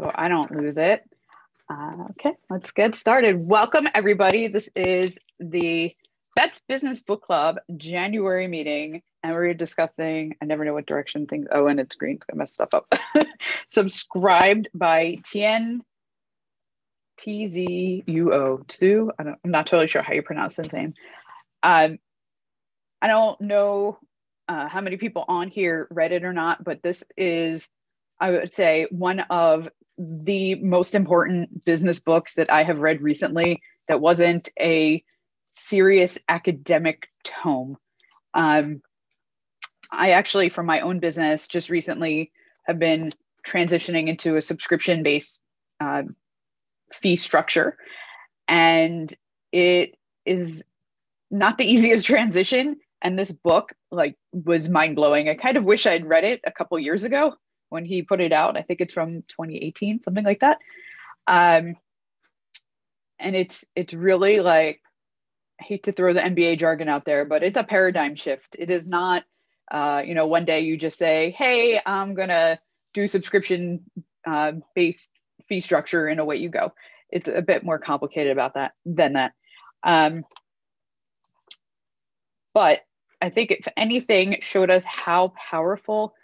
so I don't lose it. Uh, okay, let's get started. Welcome, everybody. This is the Bets Business Book Club January meeting, and we're discussing, I never know what direction things, oh, and it's green, I messed stuff up. Subscribed by Tien T-Z-U-O, Tzu. I don't, I'm not totally sure how you pronounce his name. Um, I don't know uh, how many people on here read it or not, but this is, I would say, one of the most important business books that I have read recently that wasn't a serious academic tome. Um, I actually, for my own business, just recently have been transitioning into a subscription based uh, fee structure. And it is not the easiest transition. And this book, like, was mind blowing. I kind of wish I'd read it a couple years ago when he put it out. I think it's from 2018, something like that. Um, and it's it's really like I hate to throw the MBA jargon out there, but it's a paradigm shift. It is not, uh, you know, one day you just say, "Hey, I'm gonna do subscription uh, based fee structure," and away you go. It's a bit more complicated about that than that. Um, but I think if anything showed us how powerful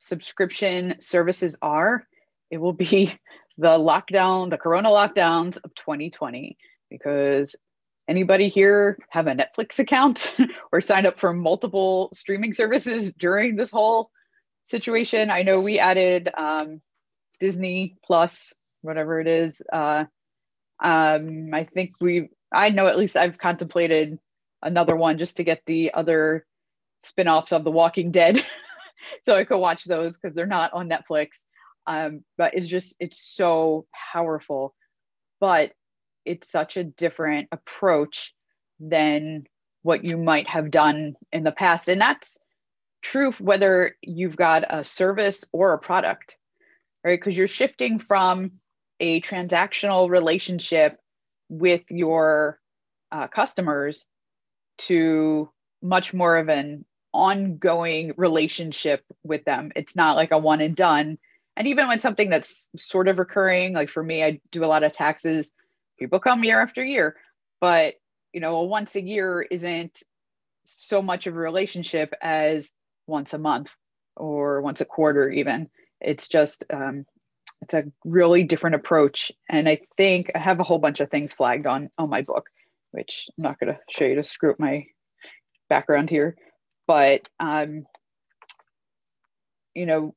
subscription services are, it will be the lockdown, the corona lockdowns of 2020. Because anybody here have a Netflix account or signed up for multiple streaming services during this whole situation? I know we added um, Disney Plus, whatever it is. Uh, um, I think we, I know at least I've contemplated another one just to get the other spin-offs of The Walking Dead so I could watch those because they're not on Netflix. Um, but it's just it's so powerful, but it's such a different approach than what you might have done in the past, and that's true whether you've got a service or a product, right? Because you're shifting from a transactional relationship with your uh, customers to much more of an ongoing relationship with them. It's not like a one and done. And even when something that's sort of recurring, like for me, I do a lot of taxes, people come year after year, but you know, once a year isn't so much of a relationship as once a month or once a quarter, even. It's just, um, it's a really different approach. And I think I have a whole bunch of things flagged on on my book, which I'm not going to show you to screw up my background here but um, you know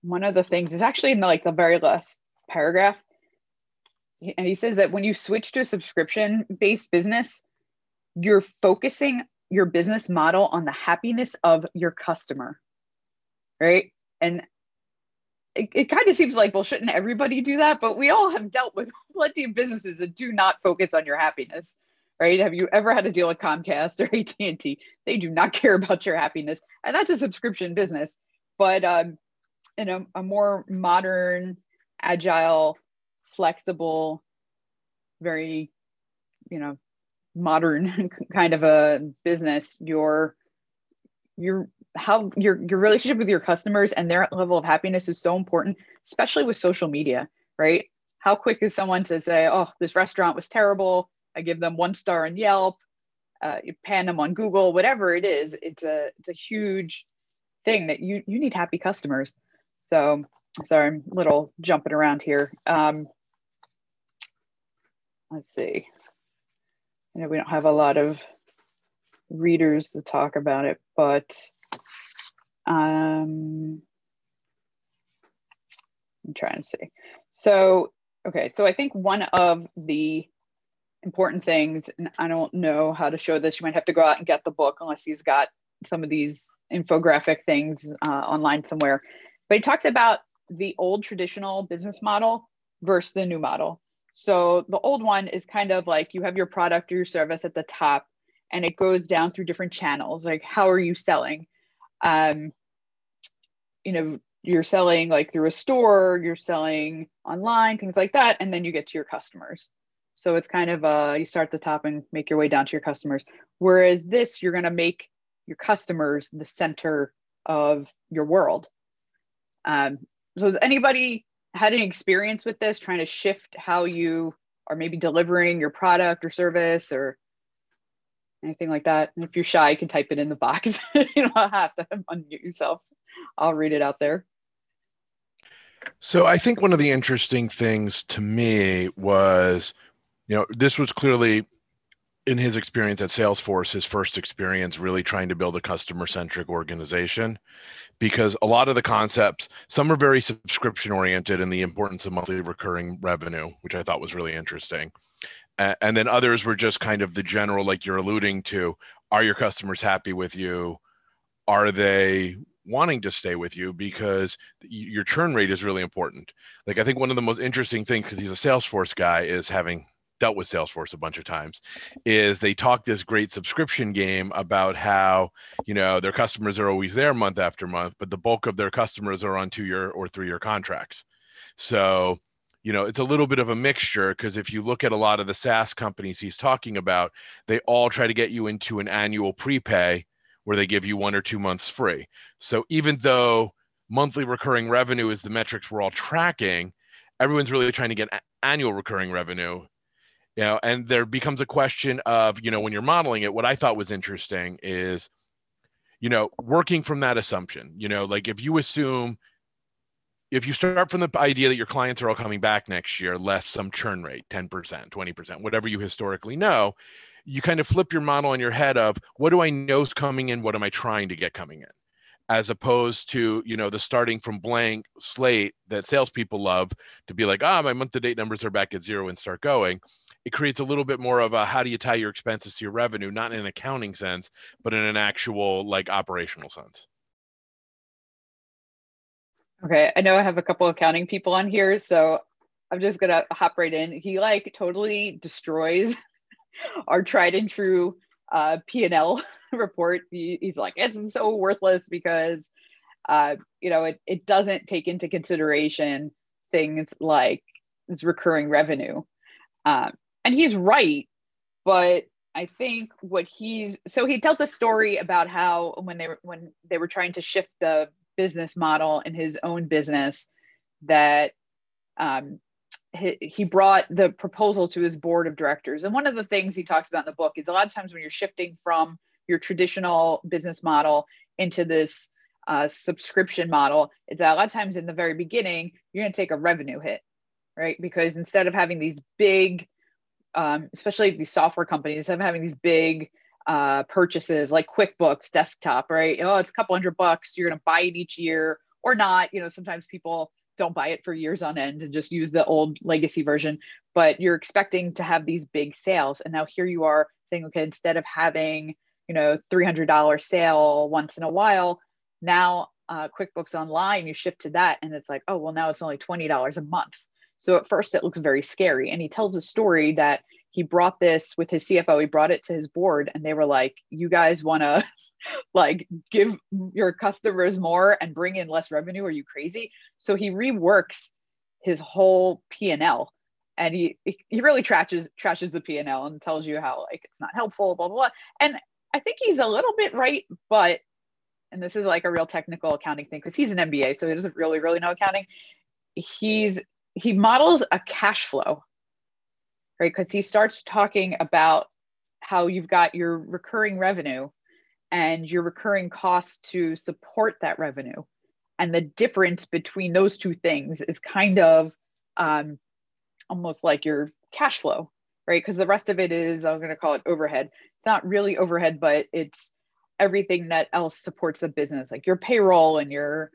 one of the things is actually in the, like the very last paragraph. And he says that when you switch to a subscription based business you're focusing your business model on the happiness of your customer right? And it, it kind of seems like well shouldn't everybody do that? But we all have dealt with plenty of businesses that do not focus on your happiness right? Have you ever had to deal with Comcast or AT&T? They do not care about your happiness. And that's a subscription business. But um, in a, a more modern, agile, flexible, very, you know, modern kind of a business, your your how your your relationship with your customers and their level of happiness is so important, especially with social media, right? How quick is someone to say, "Oh, this restaurant was terrible. I give them one star on Yelp, uh, pan them on Google, whatever it is. It's a it's a huge thing that you you need happy customers. So sorry, I'm a little jumping around here. Um, let's see. I know we don't have a lot of readers to talk about it, but um, I'm trying to see. So, okay, so I think one of the important things. And I don't know how to show this. You might have to go out and get the book unless he's got some of these infographic things uh, online somewhere. But he talks about the old traditional business model versus the new model. So the old one is kind of like you have your product or your service at the top and it goes down through different channels. Like, how are you selling? Um, you know, you're selling like through a store, you're selling online, things like that. And then you get to your customers. So it's kind of uh, you start at the top and make your way down to your customers. Whereas this, you're going to make your customers the center of your world. Um, so has anybody had any experience with this, trying to shift how you are maybe delivering your product or service or anything like that? And if you're shy, you can type it in the box. you don't have to unmute yourself. I'll read it out there. So I think one of the interesting things to me was, you know, this was clearly in his experience at Salesforce, his first experience really trying to build a customer centric organization because a lot of the concepts, some are very subscription oriented and the importance of monthly recurring revenue, which I thought was really interesting. and then others were just kind of the general, like you're alluding to, are your customers happy with you? Are they wanting to stay with you because your churn rate is really important. Like I think one of the most interesting things because he's a Salesforce guy is having dealt with Salesforce a bunch of times is they talk this great subscription game about how you know their customers are always there month after month, but the bulk of their customers are on two year or three year contracts. So you know it's a little bit of a mixture because if you look at a lot of the SaaS companies he's talking about, they all try to get you into an annual prepay where they give you one or two months free. So even though monthly recurring revenue is the metrics we're all tracking, everyone's really trying to get annual recurring revenue. You know, and there becomes a question of, you know, when you're modeling it, what I thought was interesting is, you know, working from that assumption, you know, like if you assume if you start from the idea that your clients are all coming back next year, less some churn rate, 10%, 20%, whatever you historically know, you kind of flip your model in your head of what do I know is coming in? What am I trying to get coming in? As opposed to, you know, the starting from blank slate that salespeople love to be like, ah, oh, my month to date numbers are back at zero and start going. It creates a little bit more of a how do you tie your expenses to your revenue, not in an accounting sense, but in an actual like operational sense. Okay, I know I have a couple of accounting people on here, so I'm just gonna hop right in. He like totally destroys our tried and true uh, P&L report. He, he's like, it's so worthless because, uh, you know, it, it doesn't take into consideration things like its recurring revenue. Um, and he's right, but I think what he's so he tells a story about how when they were when they were trying to shift the business model in his own business that um, he, brought the proposal to his board of directors. And one of the things he talks about in the book is a lot of times when you're shifting from your traditional business model into this uh, subscription model, is that a lot of times in the very beginning, you're going to take a revenue hit, right? Because instead of having these big, um, especially these software companies, of having these big uh, purchases like QuickBooks desktop, right? Oh, it's a couple hundred bucks. You're going to buy it each year or not. You know, sometimes people don't buy it for years on end and just use the old legacy version but you're expecting to have these big sales and now here you are saying okay instead of having you know $300 sale once in a while now uh, quickbooks online you shift to that and it's like oh well now it's only $20 a month so at first it looks very scary and he tells a story that he brought this with his cfo he brought it to his board and they were like you guys want to like give your customers more and bring in less revenue? Are you crazy? So he reworks his whole p&l and he he really trashes trashes the p&l and tells you how like it's not helpful blah blah blah. And i think he's a little bit right but and this is like a real technical accounting thing because he's an mba so he doesn't really really know accounting. He's he models a cash flow right because he starts talking about how you've got your recurring revenue and your recurring costs to support that revenue. And the difference between those two things is kind of um, almost like your cash flow, right? Because the rest of it is, I'm going to call it overhead. It's not really overhead, but it's everything that else supports the business, like your payroll and your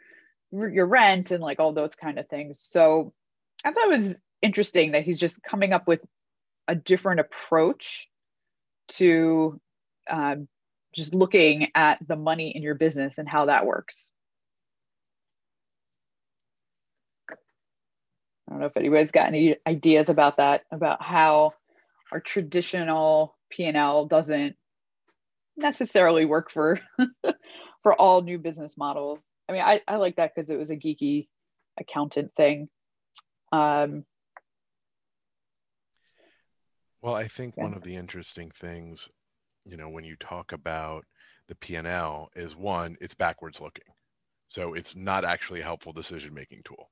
your rent and like all those kind of things. So I thought it was interesting that he's just coming up with a different approach to um, just looking at the money in your business and how that works. I don't know if anybody's got any ideas about that, about how our traditional P&L doesn't necessarily work for for all new business models. I mean, I, I like that because it was a geeky accountant thing. Um, well, I think yeah. one of the interesting things you know when you talk about the p&l is one it's backwards looking so it's not actually a helpful decision making tool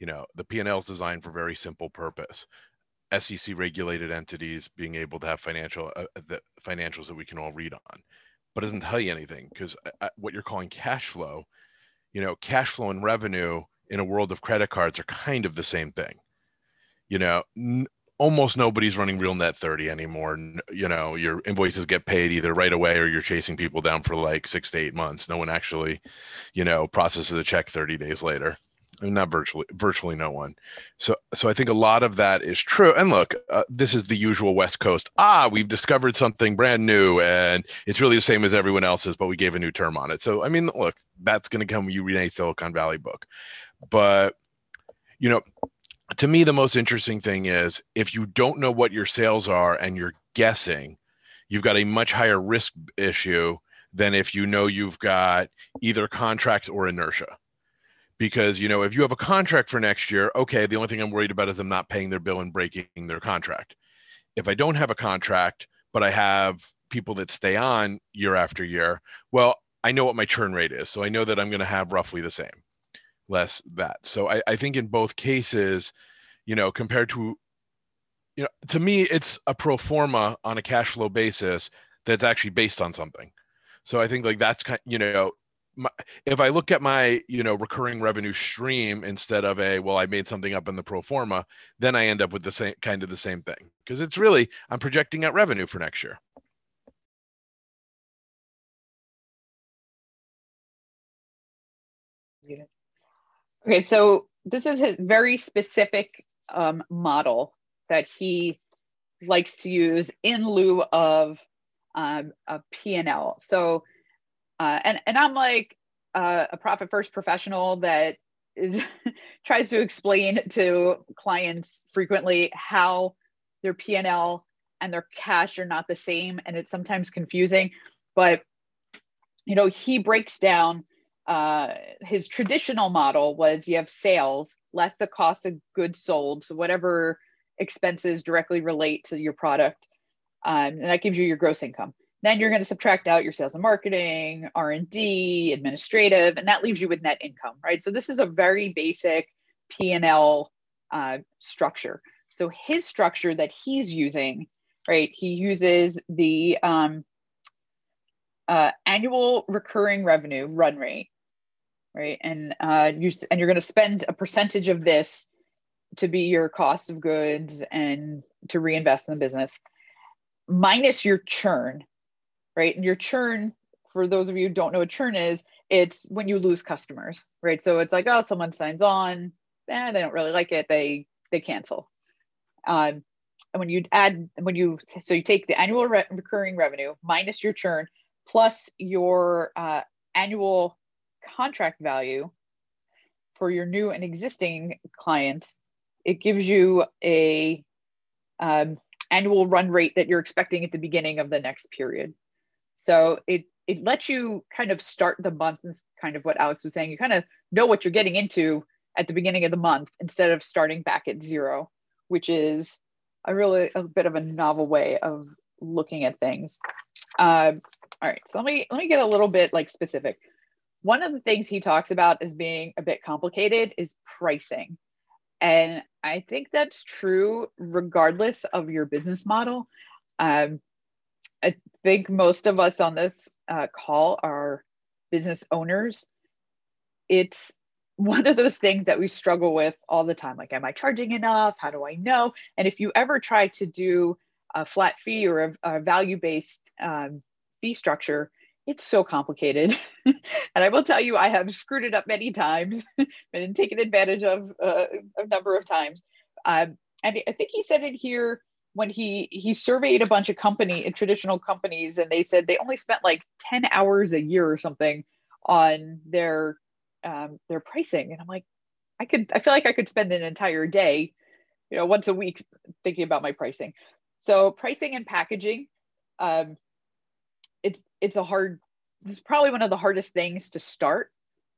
You know, the P&L is designed for very simple purpose. SEC regulated entities being able to have financial uh, uh, the financials that we can all read on, but doesn't tell you anything because uh, what you're calling cash flow, you know, cash flow and revenue in a world of credit cards are kind of the same thing. You know, n- almost nobody's running real net 30 anymore. You know your invoices get paid either right away or you're chasing people down for like six to eight months. No one actually you know processes a check 30 days later. Not virtually virtually no one. So so i think a lot of that is true. And look uh, this is the usual west coast. Ah we've discovered something brand new and it's really the same as everyone else's but we gave a new term on it. So i mean look that's going to come you read a silicon valley book but you know to me, the most interesting thing is if you don't know what your sales are and you're guessing, you've got a much higher risk issue than if you know you've got either contracts or inertia. Because, you know, if you have a contract for next year, okay, the only thing I'm worried about is them not paying their bill and breaking their contract. If I don't have a contract, but I have people that stay on year after year, well, I know what my churn rate is. So I know that I'm going to have roughly the same less that. So I, I think in both cases, you know, compared to, you know, to me, it's a pro forma on a cash flow basis that's actually based on something. So I think like that's kind, you know, my, if I look at my, you know, recurring revenue stream instead of a, well, I made something up in the pro forma, then I end up with the same kind of the same thing because it's really, I'm projecting out revenue for next year. Yeah. Okay, so this is a very specific um, model that he likes to use in lieu of um, a P&L. So, uh, and, and I'm like uh, a profit first professional that is tries to explain to clients frequently how their P&L and their cash are not the same. And it's sometimes confusing, but you know, he breaks down uh, his traditional model was you have sales less the cost of goods sold, so whatever expenses directly relate to your product, um, and that gives you your gross income. Then you're going to subtract out your sales and marketing, R and D, administrative, and that leaves you with net income, right? So this is a very basic P and L uh, structure. So his structure that he's using, right? He uses the um, uh, annual recurring revenue run rate right? And uh, you and you're going to spend a percentage of this to be your cost of goods and to reinvest in the business, minus your churn, right? And your churn, for those of you who don't know what churn is, it's when you lose customers, right? So it's like, oh, someone signs on, eh, they don't really like it, they they cancel. Um, and when you add, when you so you take the annual re- recurring revenue minus your churn plus your uh, annual contract value for your new and existing clients, it gives you a um, annual run rate that you're expecting at the beginning of the next period. So it it lets you kind of start the month and kind of what Alex was saying. You kind of know what you're getting into at the beginning of the month instead of starting back at zero, which is a really a bit of a novel way of looking at things. Uh, all right, so let me let me get a little bit like specific one of the things he talks about as being a bit complicated is pricing. And I think that's true regardless of your business model. Um, I think most of us on this uh, call are business owners. It's one of those things that we struggle with all the time. Like, am I charging enough? How do I know? And if you ever try to do a flat fee or a, a value based um, fee structure, it's so complicated. and I will tell you, I have screwed it up many times and taken advantage of uh, a number of times. Um, and I think he said it here when he he surveyed a bunch of company traditional companies and they said they only spent like 10 hours a year or something on their um, their pricing and i'm like i could i feel like i could spend an entire day you know once a week thinking about my pricing so pricing and packaging um, it's a hard it's probably one of the hardest things to start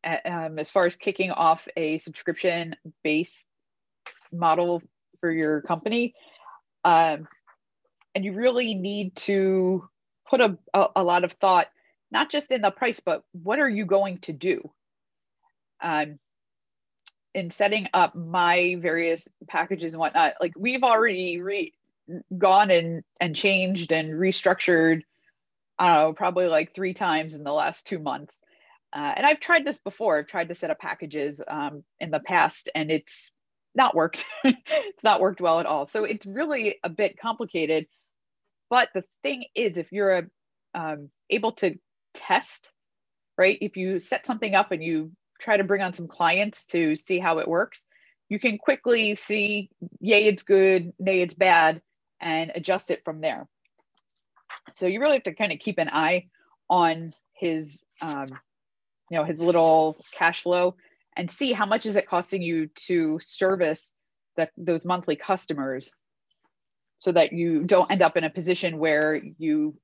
um, as far as kicking off a subscription based model for your company um, and you really need to put a, a, a, lot of thought not just in the price but what are you going to do um, in setting up my various packages and whatnot, like we've already re- gone and and changed and restructured. I probably like three times in the last two months. Uh, and I've tried this before. I've tried to set up packages um, in the past, and it's not worked. it's not worked well at all. So it's really a bit complicated. But the thing is, if you're a, um, able to test, right? If you set something up and you try to bring on some clients to see how it works, you can quickly see, yay, it's good, nay, it's bad, and adjust it from there. So you really have to kind of keep an eye on his, um, you know, his little cash flow and see how much is it costing you to service the, those monthly customers so that you don't end up in a position where you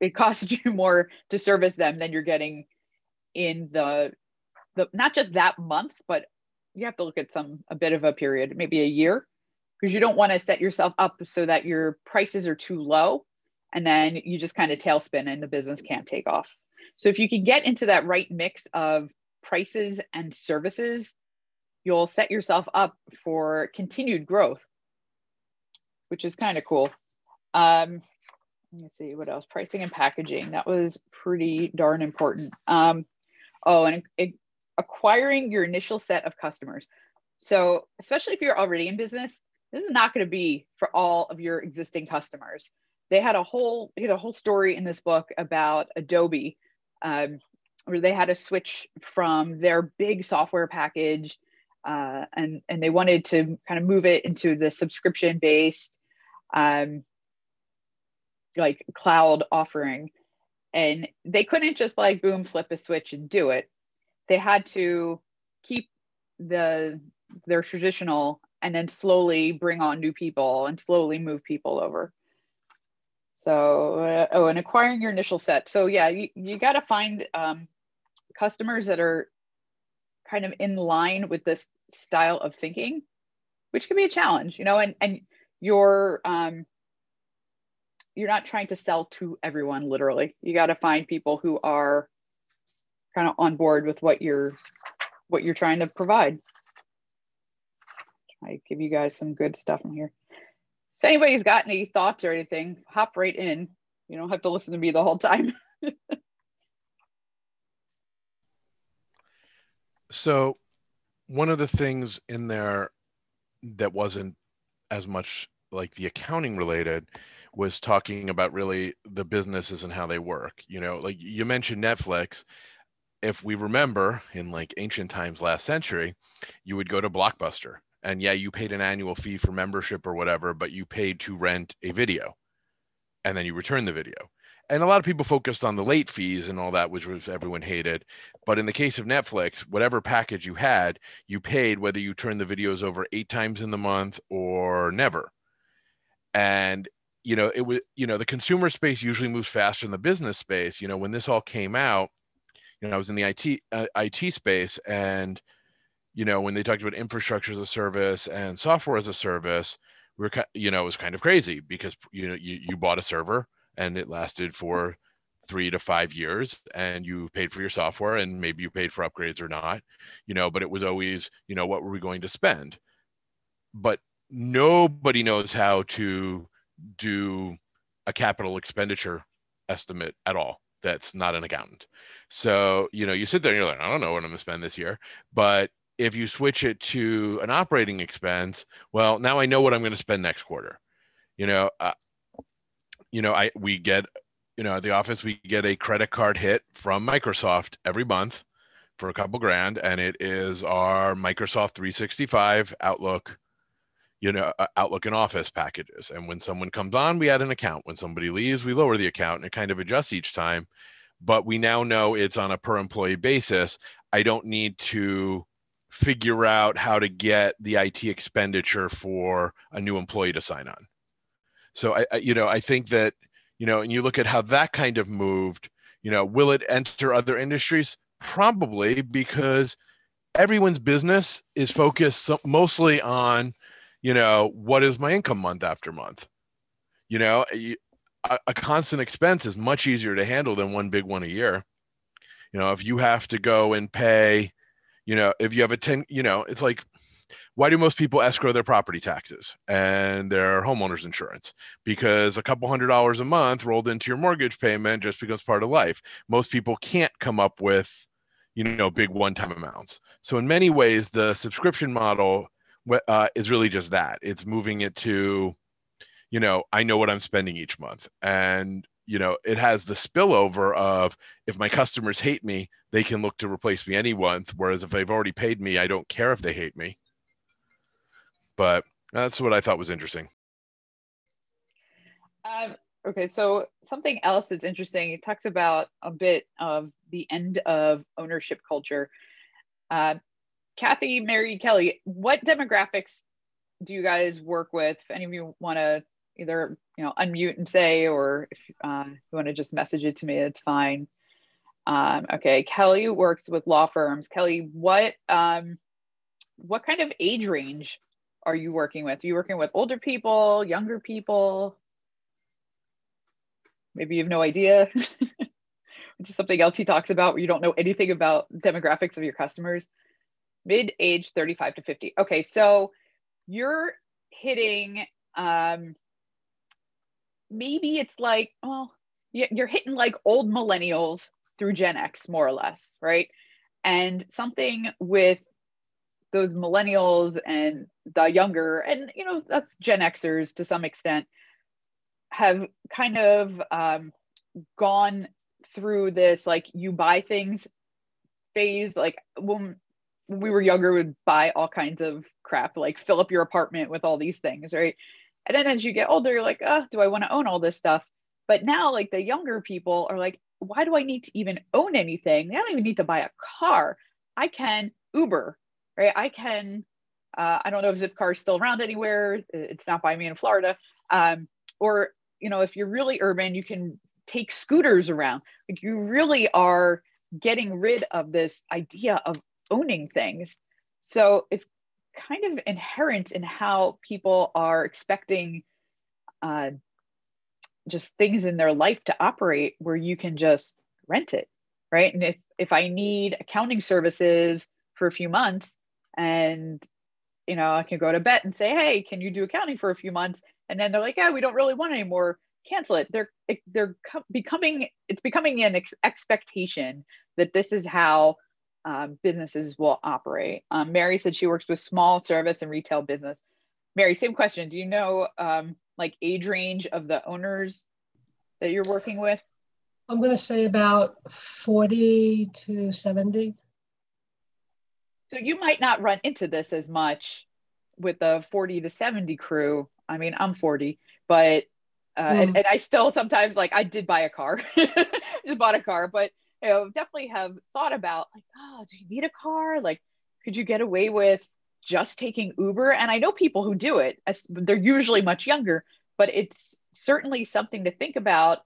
it costs you more to service them than you're getting in the the not just that month but you have to look at some a bit of a period maybe a year because you don't want to set yourself up so that your prices are too low and then you just kind of tailspin and the business can't take off. So if you can get into that right mix of prices and services you'll set yourself up for continued growth which is kind of cool. Um, let's see what else? Pricing and packaging that was pretty darn important. Um, oh and acquiring your initial set of customers. So especially if you're already in business this is not going to be for all of your existing customers they had a whole had a whole story in this book about adobe um, where they had to switch from their big software package uh, and and they wanted to kind of move it into the subscription based um, like cloud offering. And they couldn't just like boom flip a switch and do it. They had to keep the their traditional and then slowly bring on new people and slowly move people over so uh, oh and acquiring your initial set. So yeah you, you got to find um, customers that are kind of in line with this style of thinking which can be a challenge you know and and your um, you're not trying to sell to everyone literally. You got to find people who are kind of on board with what you're what you're trying to provide. I give you guys some good stuff in here if anybody's got any thoughts or anything hop right in you don't have to listen to me the whole time so one of the things in there that wasn't as much like the accounting related was talking about really the businesses and how they work. You know, like you mentioned Netflix. If we remember in like ancient times last century, you would go to Blockbuster and yeah, you paid an annual fee for membership or whatever, but you paid to rent a video and then you return the video. And a lot of people focused on the late fees and all that, which was everyone hated. But in the case of Netflix, whatever package you had, you paid whether you turned the videos over eight times in the month or never. And you know, it was, you know, the consumer space usually moves faster than the business space. You know, when this all came out, you know, I was in the IT uh, IT space, and you know, when they talked about infrastructure as a service and software as a service, we are you know, it was kind of crazy because you know, you you bought a server and it lasted for three to five years and you paid for your software and maybe you paid for upgrades or not you know but it was always you know what were we going to spend but nobody knows how to do a capital expenditure estimate at all that's not an accountant. So, you know, you sit there and you're like, I don't know what I'm going to spend this year. But if you switch it to an operating expense, well, now I know what I'm going to spend next quarter. You know, uh, you know, I we get, you know, at the office we get a credit card hit from Microsoft every month for a couple grand, and it is our Microsoft 365 Outlook you know uh, outlook and office packages. And when someone comes on we add an account. When somebody leaves we lower the account and it kind of adjusts each time. But we now know it's on a per employee basis. I don't need to figure out how to get the it expenditure for a new employee to sign on. So i, I you know i think that you know and you look at how that kind of moved you know will it enter other industries? Probably because everyone's business is focused mostly on you know what is my income month after month? You know a, a, constant expense is much easier to handle than one big one a year. You know if you have to go and pay you know if you have a 10 you know it's like why do most people escrow their property taxes and their homeowners insurance? Because a couple hundred dollars a month rolled into your mortgage payment just becomes part of life. Most people can't come up with, you know, big one-time amounts. So in many ways, the subscription model uh, is really just that. It's moving it to, you know, I know what I'm spending each month, and you know, it has the spillover of if my customers hate me, they can look to replace me any month. Whereas if they've already paid me, I don't care if they hate me but that's what I thought was interesting. Um, okay, so something else that's interesting. It talks about a bit of the end of ownership culture. Uh, Kathy, Mary, Kelly, what demographics do you guys work with? If any of you want to either you know unmute and say, or if uh, you want to just message it to me, it's fine. Um, okay, Kelly works with law firms. Kelly, what um, what kind of age range are you working with? Are you working with older people, younger people? Maybe you have no idea, which is something else he talks about where you don't know anything about demographics of your customers. Mid age 35 to 50. Okay, so you're hitting, um, maybe it's like, well, you're hitting like old millennials through Gen X, more or less, right? And something with those millennials and the younger and you know that's gen xers to some extent have kind of um, gone through this like you buy things phase like when, when we were younger would buy all kinds of crap like fill up your apartment with all these things right and then as you get older you're like oh do i want to own all this stuff but now like the younger people are like why do i need to even own anything i don't even need to buy a car i can uber right? I can, uh, I don't know if Zipcar is still around anywhere. It's not by me in Florida. Um, or, you know, if you're really urban, you can take scooters around. Like you really are getting rid of this idea of owning things. So it's kind of inherent in how people are expecting uh, just things in their life to operate where you can just rent it right? And if if i need accounting services for a few months and you know i can go to bet and say hey can you do accounting for a few months? And then they're like yeah we don't really want anymore cancel it. They're they're becoming it's becoming an ex- expectation that this is how um, businesses will operate. Um, mary said she works with small service and retail business. Mary same question. Do you know um, like age range of the owners that you're working with? I'm going to say about 40 to 70 so you might not run into this as much with the 40 to 70 crew. I mean, I'm 40, but uh, mm. and, and I still sometimes like I did buy a car, just bought a car, but you know, definitely have thought about like, oh, do you need a car? Like, could you get away with just taking Uber? And I know people who do it. They're usually much younger, but it's certainly something to think about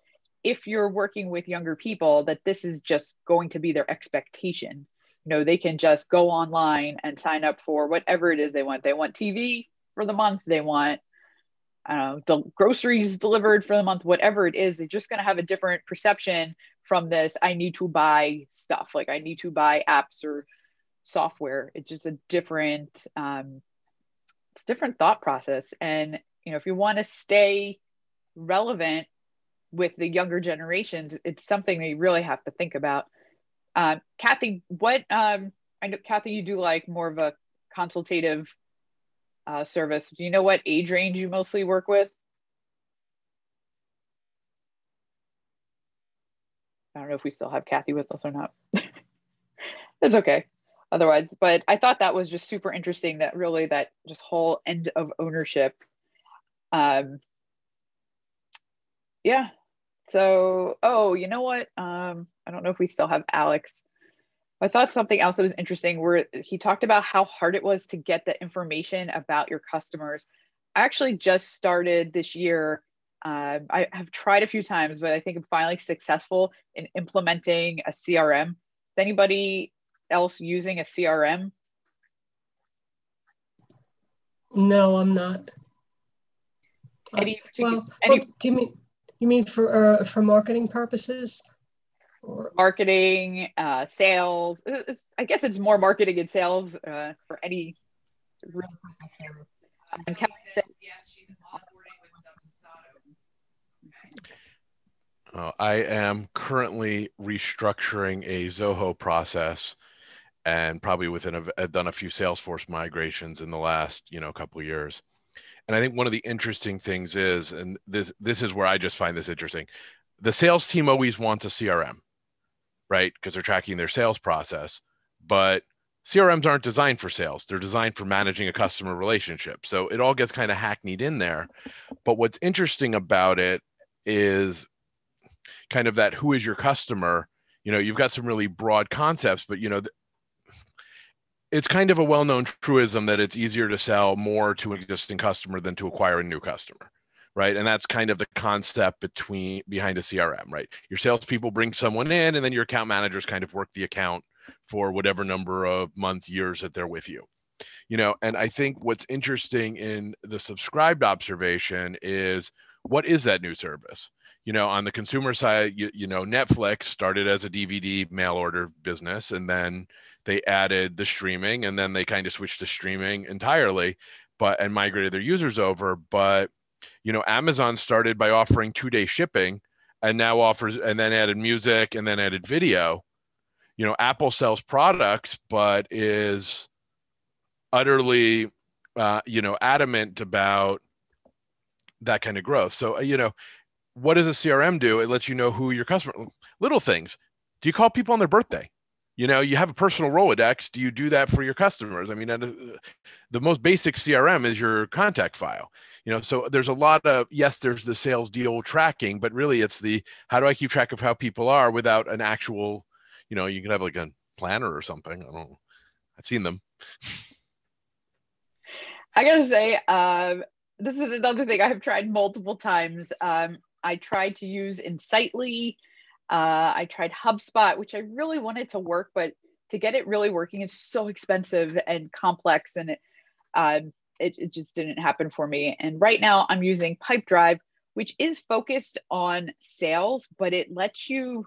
if you're working with younger people that this is just going to be their expectation you know they can just go online and sign up for whatever it is they want they want tv for the month they want know, groceries delivered for the month, whatever it is, they're just going to have a different perception from this. I need to buy stuff, like I need to buy apps or software. It's just a different, um, it's different thought process. And you know, if you want to stay relevant with the younger generations, it's something that you really have to think about. Um, Kathy, what um, I know, Kathy, you do like more of a consultative uh, service. Do you know what age range you mostly work with? I don't know if we still have Kathy with us or not. it's okay. Otherwise, but I thought that was just super interesting that really that just whole end of ownership. Um, yeah. So, oh, you know what? Um, I don't know if we still have Alex. I thought something else that was interesting where he talked about how hard it was to get the information about your customers. I actually just started this year. Uh, I have tried a few times, but I think I'm finally successful in implementing a CRM. Is anybody else using a CRM? No, I'm not. Any well, any, well, do you mean you mean for uh, for marketing purposes? marketing, uh, sales. It's, I guess it's more marketing and sales uh, for any really quickly here. Um, yes, uh, I am currently restructuring a Zoho process and probably within a, I've done a few Salesforce migrations in the last, you know, couple years. And I think one of the interesting things is, and this this is where I just find this interesting, the sales team always wants a CRM, right? Because they're tracking their sales process, but CRMs aren't designed for sales. They're designed for managing a customer relationship. So it all gets kind of hackneyed in there. But what's interesting about it is kind of that who is your customer? You know, you've got some really broad concepts, but you know, it's kind of a well-known truism that it's easier to sell more to an existing customer than to acquire a new customer right and that's kind of the concept between behind a crm right your salespeople bring someone in and then your account managers kind of work the account for whatever number of months, years that they're with you. You know, and I think what's interesting in the subscribed observation is what is that new service? You know, on the consumer side, you, you know, Netflix started as a DVD mail order business and then they added the streaming and then they kind of switched to streaming entirely, but and migrated their users over. But you know, Amazon started by offering two day shipping and now offers and then added music and then added video you know apple sells products but is utterly uh, you know adamant about that kind of growth so uh, you know what does a crm do it lets you know who your customer little things do you call people on their birthday you know you have a personal rolodex do you do that for your customers i mean uh, the most basic crm is your contact file you know so there's a lot of yes there's the sales deal tracking but really it's the how do i keep track of how people are without an actual you know, you can have like a planner or something. I don't. I've seen them. I gotta say, um, this is another thing I've tried multiple times. Um, I tried to use Insightly. Uh, I tried HubSpot, which I really wanted to work, but to get it really working, it's so expensive and complex, and it, um, it, it just didn't happen for me. And right now, I'm using Pipedrive, which is focused on sales, but it lets you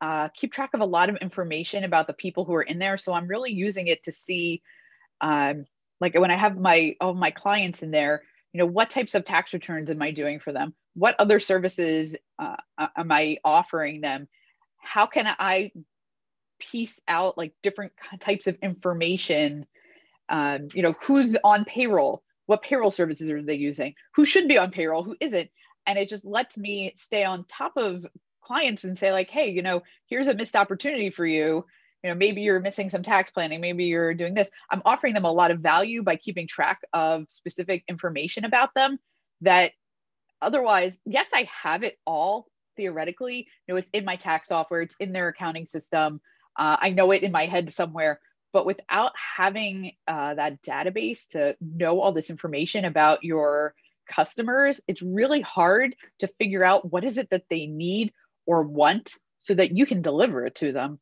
uh, keep track of a lot of information about the people who are in there. So I'm really using it to see, um, like when I have my all my clients in there, you know, what types of tax returns am I doing for them? What other services uh, am I offering them? How can I piece out like different types of information? Um, you know, who's on payroll? What payroll services are they using? Who should be on payroll? Who isn't? And it just lets me stay on top of clients and say like hey you know here's a missed opportunity for you you know maybe you're missing some tax planning maybe you're doing this i'm offering them a lot of value by keeping track of specific information about them that otherwise yes i have it all theoretically you know it's in my tax software it's in their accounting system uh, i know it in my head somewhere but without having uh, that database to know all this information about your customers it's really hard to figure out what is it that they need or want so that you can deliver it to them.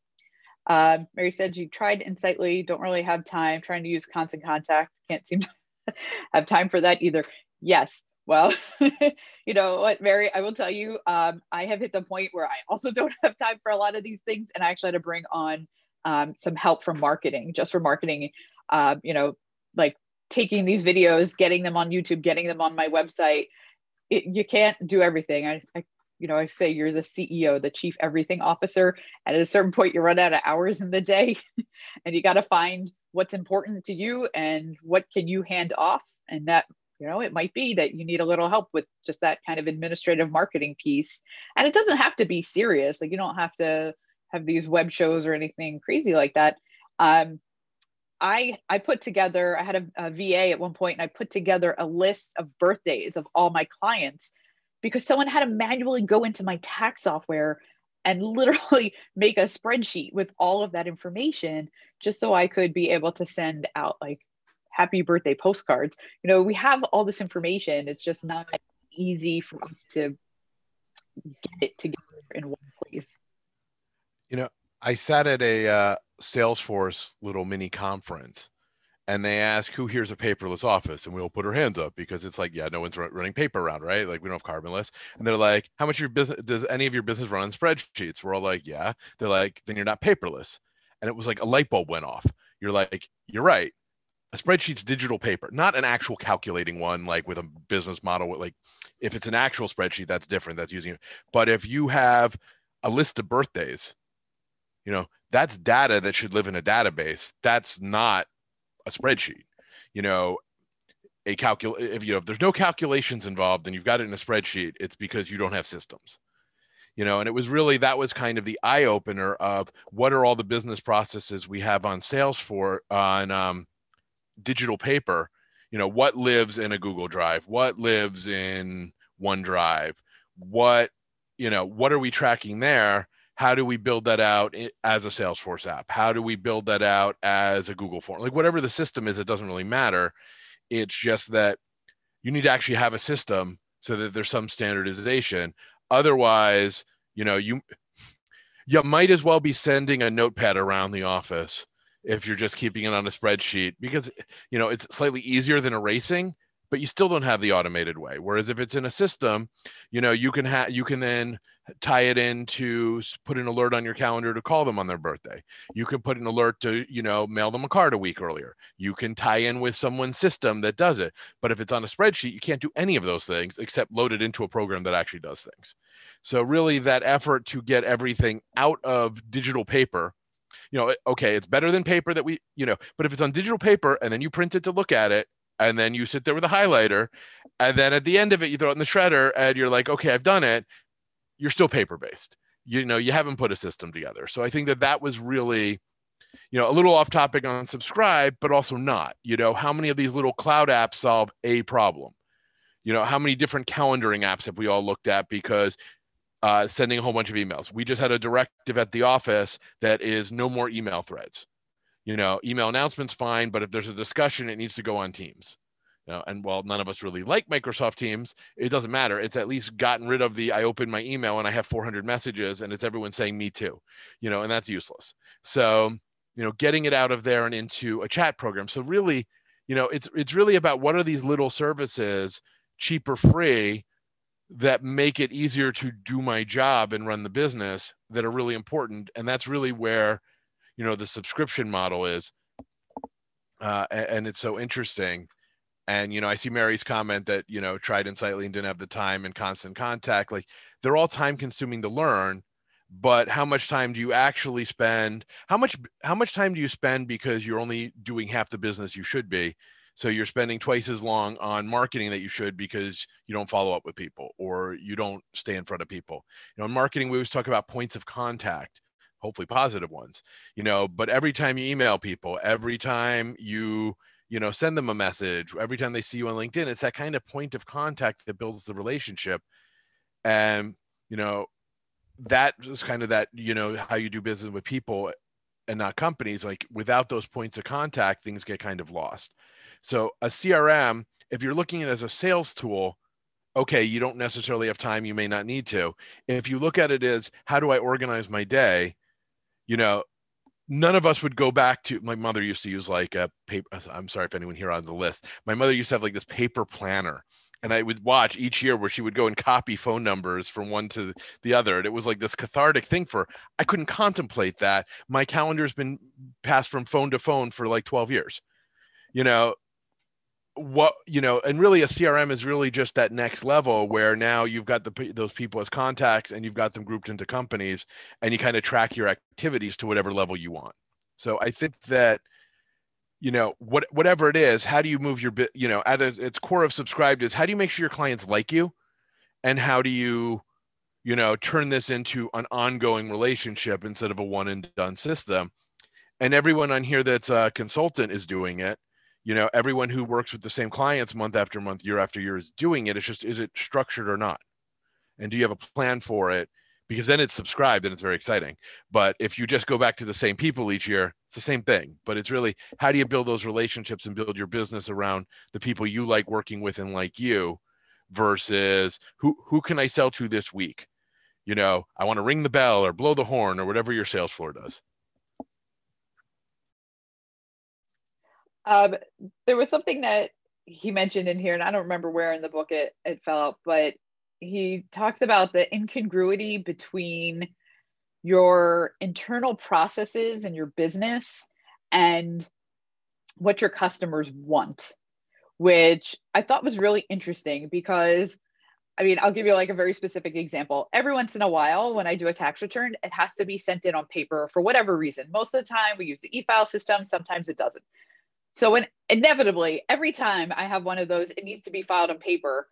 Uh, Mary said you tried Insightly, don't really have time, trying to use constant contact, can't seem to have time for that either. Yes, well, you know what, Mary, I will tell you, um, I have hit the point where I also don't have time for a lot of these things. And I actually had to bring on um, some help from marketing, just for marketing, uh, you know, like taking these videos, getting them on YouTube, getting them on my website. It, you can't do everything. I, I you know, I say you're the CEO, the chief everything officer. And at a certain point, you run out of hours in the day and you got to find what's important to you and what can you hand off. And that, you know, it might be that you need a little help with just that kind of administrative marketing piece. And it doesn't have to be serious. Like you don't have to have these web shows or anything crazy like that. Um, I I put together. I had a, a VA at one point, and I put together a list of birthdays of all my clients because someone had to manually go into my tax software and literally make a spreadsheet with all of that information just so I could be able to send out like happy birthday postcards. You know, we have all this information. It's just not easy for us to get it together in one place. You know, I sat at a uh, Salesforce little mini conference and they ask who here's a paperless office and we'll put our hands up because it's like yeah no one's running paper around right? Like we don't have carbonless and they're like how much your business does any of your business run on spreadsheets? We're all like yeah. They're like then you're not paperless. And it was like a light bulb went off. You're like you're right a spreadsheet's digital paper, not an actual calculating one, like with a business model. Like if it's an actual spreadsheet, that's different. That's using it. But if you have a list of birthdays, you know, that's data that should live in a database. That's not a spreadsheet. You know, a calcul if you know if there's no calculations involved and you've got it in a spreadsheet, it's because you don't have systems you know and it was really that was kind of the eye opener of what are all the business processes we have on salesforce on um, digital paper you know what lives in a google drive? What lives in onedrive? What you know what are we tracking there? How do we build that out as a salesforce app? How do we build that out as a google form? Like whatever the system is it doesn't really matter. It's just that you need to actually have a system so that there's some standardization. Otherwise you know you you might as well be sending a notepad around the office if you're just keeping it on a spreadsheet because you know it's slightly easier than erasing but you still don't have the automated way. Whereas if it's in a system you know you can have you can then tie it in to put an alert on your calendar to call them on their birthday. You can put an alert to you know mail them a card a week earlier. You can tie in with someone's system that does it. But if it's on a spreadsheet you can't do any of those things except load it into a program that actually does things. So really that effort to get everything out of digital paper you know okay it's better than paper that we you know but if it's on digital paper and then you print it to look at it and then you sit there with a highlighter and then at the end of it you throw it in the shredder and you're like okay i've done it you're still paper based you know you haven't put a system together. So i think that that was really you know a little off topic on subscribe but also not you know how many of these little cloud apps solve a problem? You know how many different calendaring apps have we all looked at? Because uh, sending a whole bunch of emails we just had a directive at the office that is no more email threads you know email announcements fine but if there's a discussion it needs to go on teams you know, and while none of us really like Microsoft Teams, it doesn't matter. It's at least gotten rid of the I open my email and I have 400 messages and it's everyone saying me too, you know, and that's useless. So, you know, getting it out of there and into a chat program. So really, you know, it's it's really about what are these little services, cheap or free, that make it easier to do my job and run the business that are really important. And that's really where, you know, the subscription model is. Uh, and it's so interesting and you know i see mary's comment that you know tried insightly and didn't have the time and constant contact like they're all time consuming to learn but how much time do you actually spend how much how much time do you spend because you're only doing half the business you should be so you're spending twice as long on marketing that you should because you don't follow up with people or you don't stay in front of people. You know in marketing we always talk about points of contact hopefully positive ones you know but every time you email people every time you you know send them a message every time they see you on linkedin it's that kind of point of contact that builds the relationship. And you know that is kind of that you know how you do business with people and not companies like without those points of contact things get kind of lost so a crm if you're looking at it as a sales tool okay you don't necessarily have time you may not need to. If you look at it as how do i organize my day? You know none of us would go back to my mother used to use like a paper uh, i'm sorry if anyone here on the list. My mother used to have like this paper planner and i would watch each year where she would go and copy phone numbers from one to the other and it was like this cathartic thing for i couldn't contemplate that. My calendar's been passed from phone to phone for like 12 years. You know what you know and really a crm is really just that next level where now you've got the those people as contacts and you've got them grouped into companies and you kind of track your activities to whatever level you want. So i think that you know what whatever it is how do you move your bit you know at its core of subscribed is how do you make sure your clients like you? And how do you you know turn this into an ongoing relationship instead of a one and done system? And everyone on here that's a consultant is doing it you know everyone who works with the same clients month after month year after year is doing it it's just is it structured or not? And do you have a plan for it? Because then it's subscribed and it's very exciting. But if you just go back to the same people each year it's the same thing. But it's really how do you build those relationships and build your business around the people you like working with and like you versus who who can i sell to this week? You know i want to ring the bell or blow the horn or whatever your sales floor does Um, there was something that he mentioned in here, and I don't remember where in the book it, it fell out, but he talks about the incongruity between your internal processes and your business and what your customers want, which I thought was really interesting because I mean, I'll give you like a very specific example. Every once in a while, when I do a tax return, it has to be sent in on paper for whatever reason. Most of the time, we use the e file system, sometimes it doesn't. So, when inevitably, every time I have one of those, it needs to be filed on paper.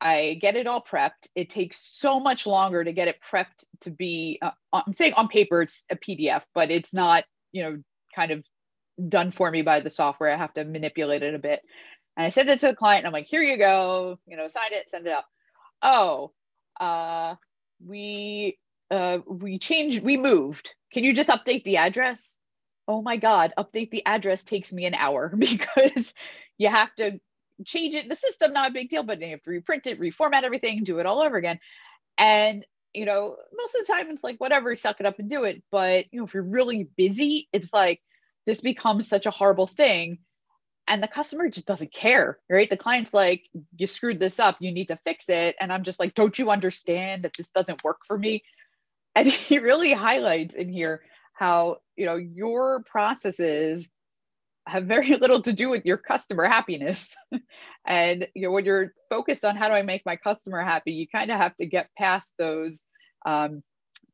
I get it all prepped. It takes so much longer to get it prepped to be, uh, I'm saying on paper, it's a PDF, but it's not, you know, kind of done for me by the software. I have to manipulate it a bit. And I send it to the client and I'm like, here you go, you know, sign it, send it out oh, uh, we uh, we changed, we moved. Can you just update the address? Oh my God, update the address takes me an hour because you have to change it in the system, not a big deal, but you have to reprint it, reformat everything, do it all over again. And you know, most of the time it's like whatever, suck it up and do it. But you know, if you're really busy, it's like this becomes such a horrible thing and the customer just doesn't care right the client's like you screwed this up you need to fix it and i'm just like don't you understand that this doesn't work for me and he really highlights in here how you know your processes have very little to do with your customer happiness. And you know when you're focused on how do i make my customer happy you kind of have to get past those um,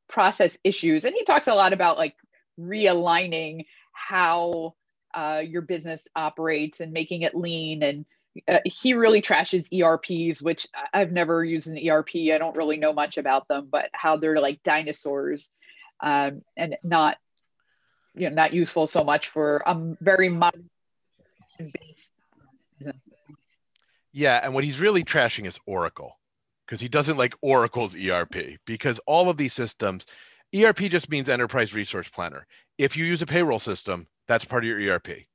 process issues. And he talks a lot about like realigning how uh, your business operates and making it lean. And uh, he really trashes ERPs, which I've never used an ERP. I don't really know much about them, but how they're like dinosaurs um, and not, you know, not useful so much for a very modern based. Yeah, and what he's really trashing is Oracle because he doesn't like Oracle's ERP because all of these systems, ERP just means enterprise resource planner. If you use a payroll system, that's part of your ERP.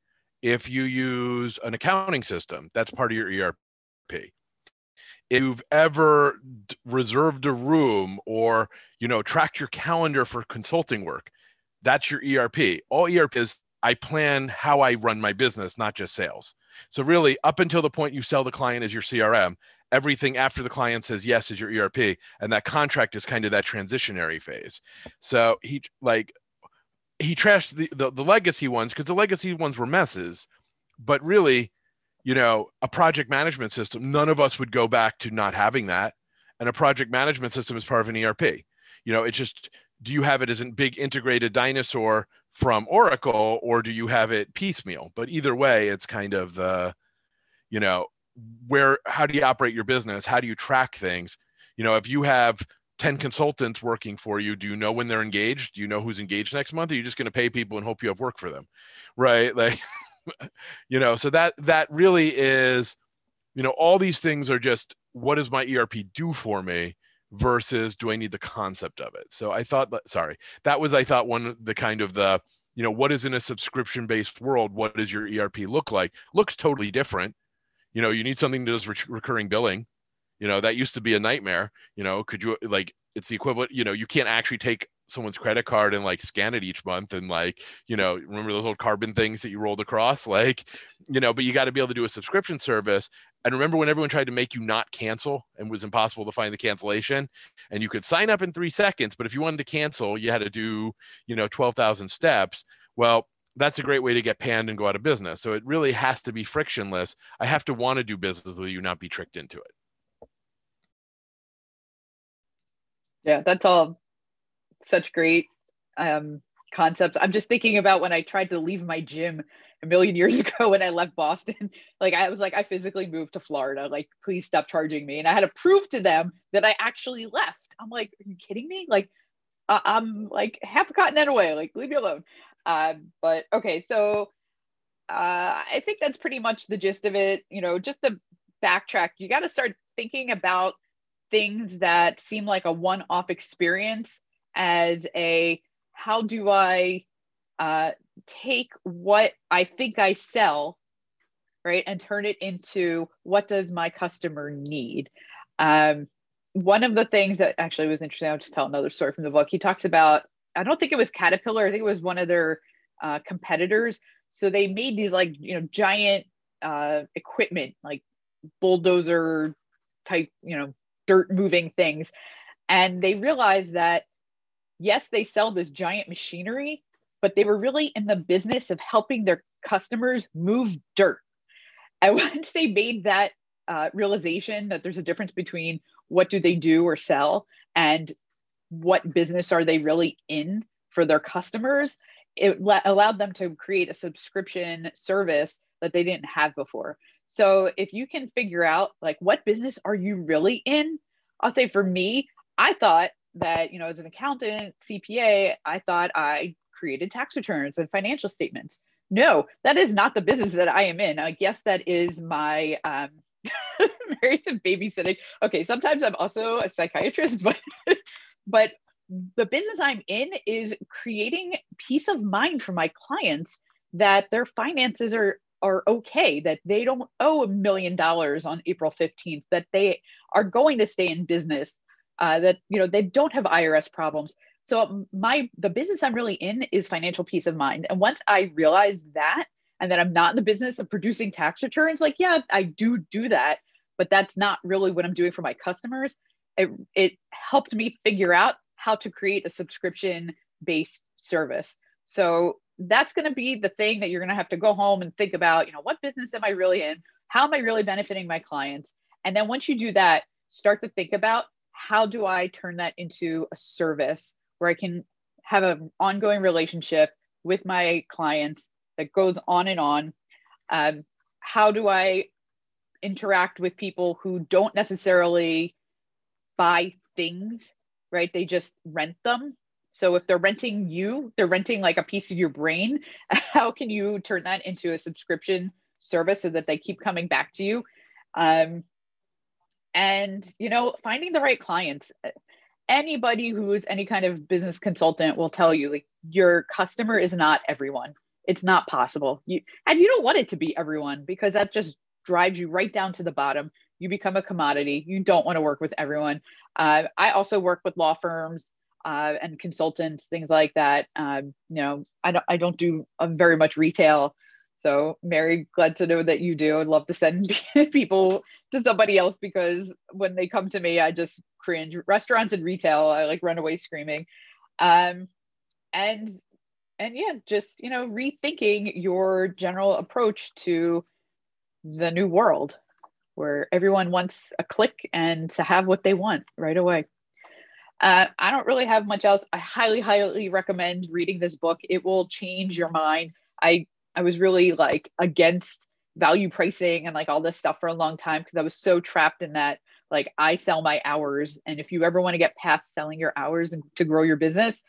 If you use an accounting system, that's part of your ERP. If you've ever reserved a room or you know tracked your calendar for consulting work, that's your ERP. All ERP is I plan how I run my business, not just sales. So really, up until the point you sell the client is your CRM, everything after the client says yes is your ERP, and that contract is kind of that transitionary phase. So he like he trashed the, the, the legacy ones because the legacy ones were messes but really you know a project management system none of us would go back to not having that and a project management system is part of an erp you know it's just do you have it as a big integrated dinosaur from oracle or do you have it piecemeal? But either way it's kind of the you know where how do you operate your business? How do you track things? You know if you have 10 consultants working for you do you know when they're engaged? Do you know who's engaged next month? Are you just going to pay people and hope you have work for them? Right? Like you know so that that really is you know all these things are just what does my erp do for me versus do i need the concept of it? So i thought sorry that was i thought one the kind of the you know what is in a subscription based world what does your erp look like looks totally different. You know you need something that does re- recurring billing. You know that used to be a nightmare. You know could you like it's the equivalent you know you can't actually take someone's credit card and like scan it each month and like you know remember those old carbon things that you rolled across? Like you know but you got to be able to do a subscription service. And remember when everyone tried to make you not cancel and was impossible to find the cancellation? And you could sign up in three seconds but if you wanted to cancel you had to do you know 12000 steps. Well that's a great way to get panned and go out of business. So it really has to be frictionless. I have to want to do business with you not be tricked into it. Yeah, that's all such great um, concepts. I'm just thinking about when I tried to leave my gym a million years ago when I left Boston. Like I was like, I physically moved to Florida. Like, please stop charging me. And I had to prove to them that I actually left. I'm like, are you kidding me? Like, I'm like half a continent away. Like, leave me alone. Um, but okay, so uh, I think that's pretty much the gist of it. You know, just to backtrack, you got to start thinking about things that seem like a one off experience as a how do I uh, take what I think I sell, right, and turn it into what does my customer need? Um, one of the things that actually was interesting, I'll just tell another story from the book. He talks about, I don't think it was Caterpillar, I think it was one of their uh, competitors. So they made these like, you know, giant uh, equipment, like bulldozer type, you know, dirt moving things. And they realized that, yes, they sell this giant machinery, but they were really in the business of helping their customers move dirt. And once they made that uh, realization that there's a difference between what do they do or sell and what business are they really in for their customers, it allowed them to create a subscription service that they didn't have before. So if you can figure out like what business are you really in, I'll say for me, I thought that, you know, as an accountant, CPA, I thought I created tax returns and financial statements. No, that is not the business that I am in. I guess that is my um Mary's babysitting. Okay, sometimes I'm also a psychiatrist, but but the business I'm in is creating peace of mind for my clients that their finances are are okay that they don't owe a million dollars on April 15th that they are going to stay in business uh, that you know they don't have IRS problems. So my the business I'm really in is financial peace of mind. And once I realized that and that I'm not in the business of producing tax returns like yeah I do do that but that's not really what I'm doing for my customers. It, it helped me figure out how to create a subscription based service. So that's going to be the thing that you're going to have to go home and think about you know what business am i really in? How am i really benefiting my clients? And then once you do that start to think about how do i turn that into a service where i can have an ongoing relationship with my clients that goes on and on um, how do i interact with people who don't necessarily buy things right they just rent them so if they're renting you, they're renting like a piece of your brain. How can you turn that into a subscription service so that they keep coming back to you? Um, and you know, finding the right clients. Anybody who is any kind of business consultant will tell you like your customer is not everyone. It's not possible. You and you don't want it to be everyone because that just drives you right down to the bottom. You become a commodity. You don't want to work with everyone. Uh, I also work with law firms uh, and consultants, things like that. Um, you know, I don't I don't do uh, very much retail. So Mary, glad to know that you do. I'd love to send people to somebody else because when they come to me, I just cringe. Restaurants and retail, I like run away screaming. Um, and and yeah, just you know, rethinking your general approach to the new world where everyone wants a click and to have what they want right away. Uh, I don't really have much else. I highly, highly recommend reading this book. It will change your mind. I I was really like against value pricing and like all this stuff for a long time because I was so trapped in that like I sell my hours, and if you ever want to get past selling your hours and to grow your business,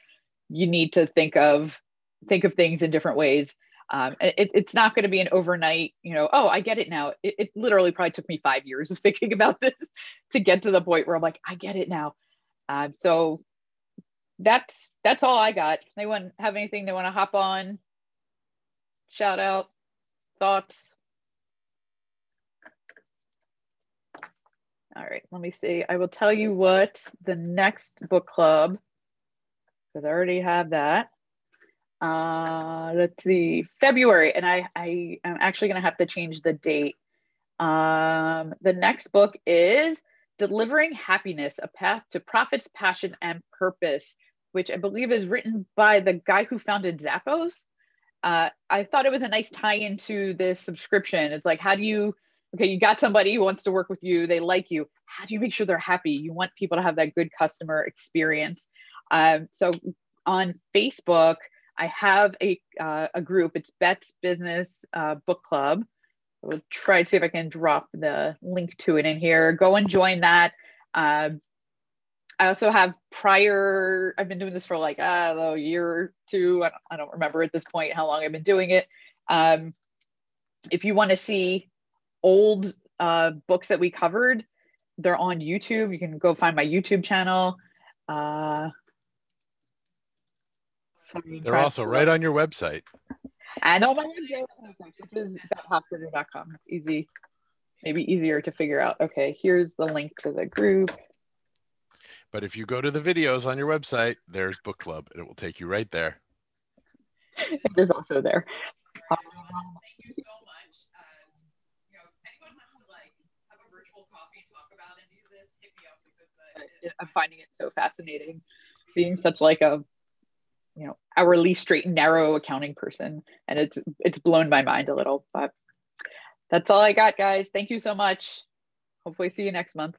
you need to think of think of things in different ways. Um, it, it's not going to be an overnight, you know, oh, I get it now. It, it literally probably took me five years of thinking about this to get to the point where I'm like, I get it now. Um, so that's that's all I got. Anyone have anything they want to hop on? Shout out, thoughts. All right, let me see. I will tell you what the next book club, because I already have that. Uh, let's see, February, and I, I am actually going to have to change the date. Um, the next book is Delivering Happiness, A Path to Profits, Passion, and Purpose, which I believe is written by the guy who founded Zappos. Uh, I thought it was a nice tie into this subscription. It's like, how do you, okay, you got somebody who wants to work with you, they like you. How do you make sure they're happy? You want people to have that good customer experience. Um, so on Facebook, I have a, uh, a group, it's Beth's Business uh, Book Club we'll try to see if I can drop the link to it in here. Go and join that. I also have prior, I've been doing this for like uh, a year or two. I don't, I don't, remember at this point how long I've been doing it. Um, if you want to see old uh, books that we covered, they're on YouTube. You can go find my YouTube channel. Uh, they're also right on your website. And on my website, which is bethhoffberger.com. It's easy, maybe easier to figure out. Okay, here's the link to the group. But if you go to the videos on your website, there's book club, and it will take you right there. it is also there. Um, Thank you so much. Um, you know, anyone wants to like have a virtual coffee, talk about any of this, hit me up because uh, I'm finding it so fascinating, being such like a you know hourly straight and narrow accounting person and it's it's blown my mind a little but that's all i got guys thank you so much hopefully see you next month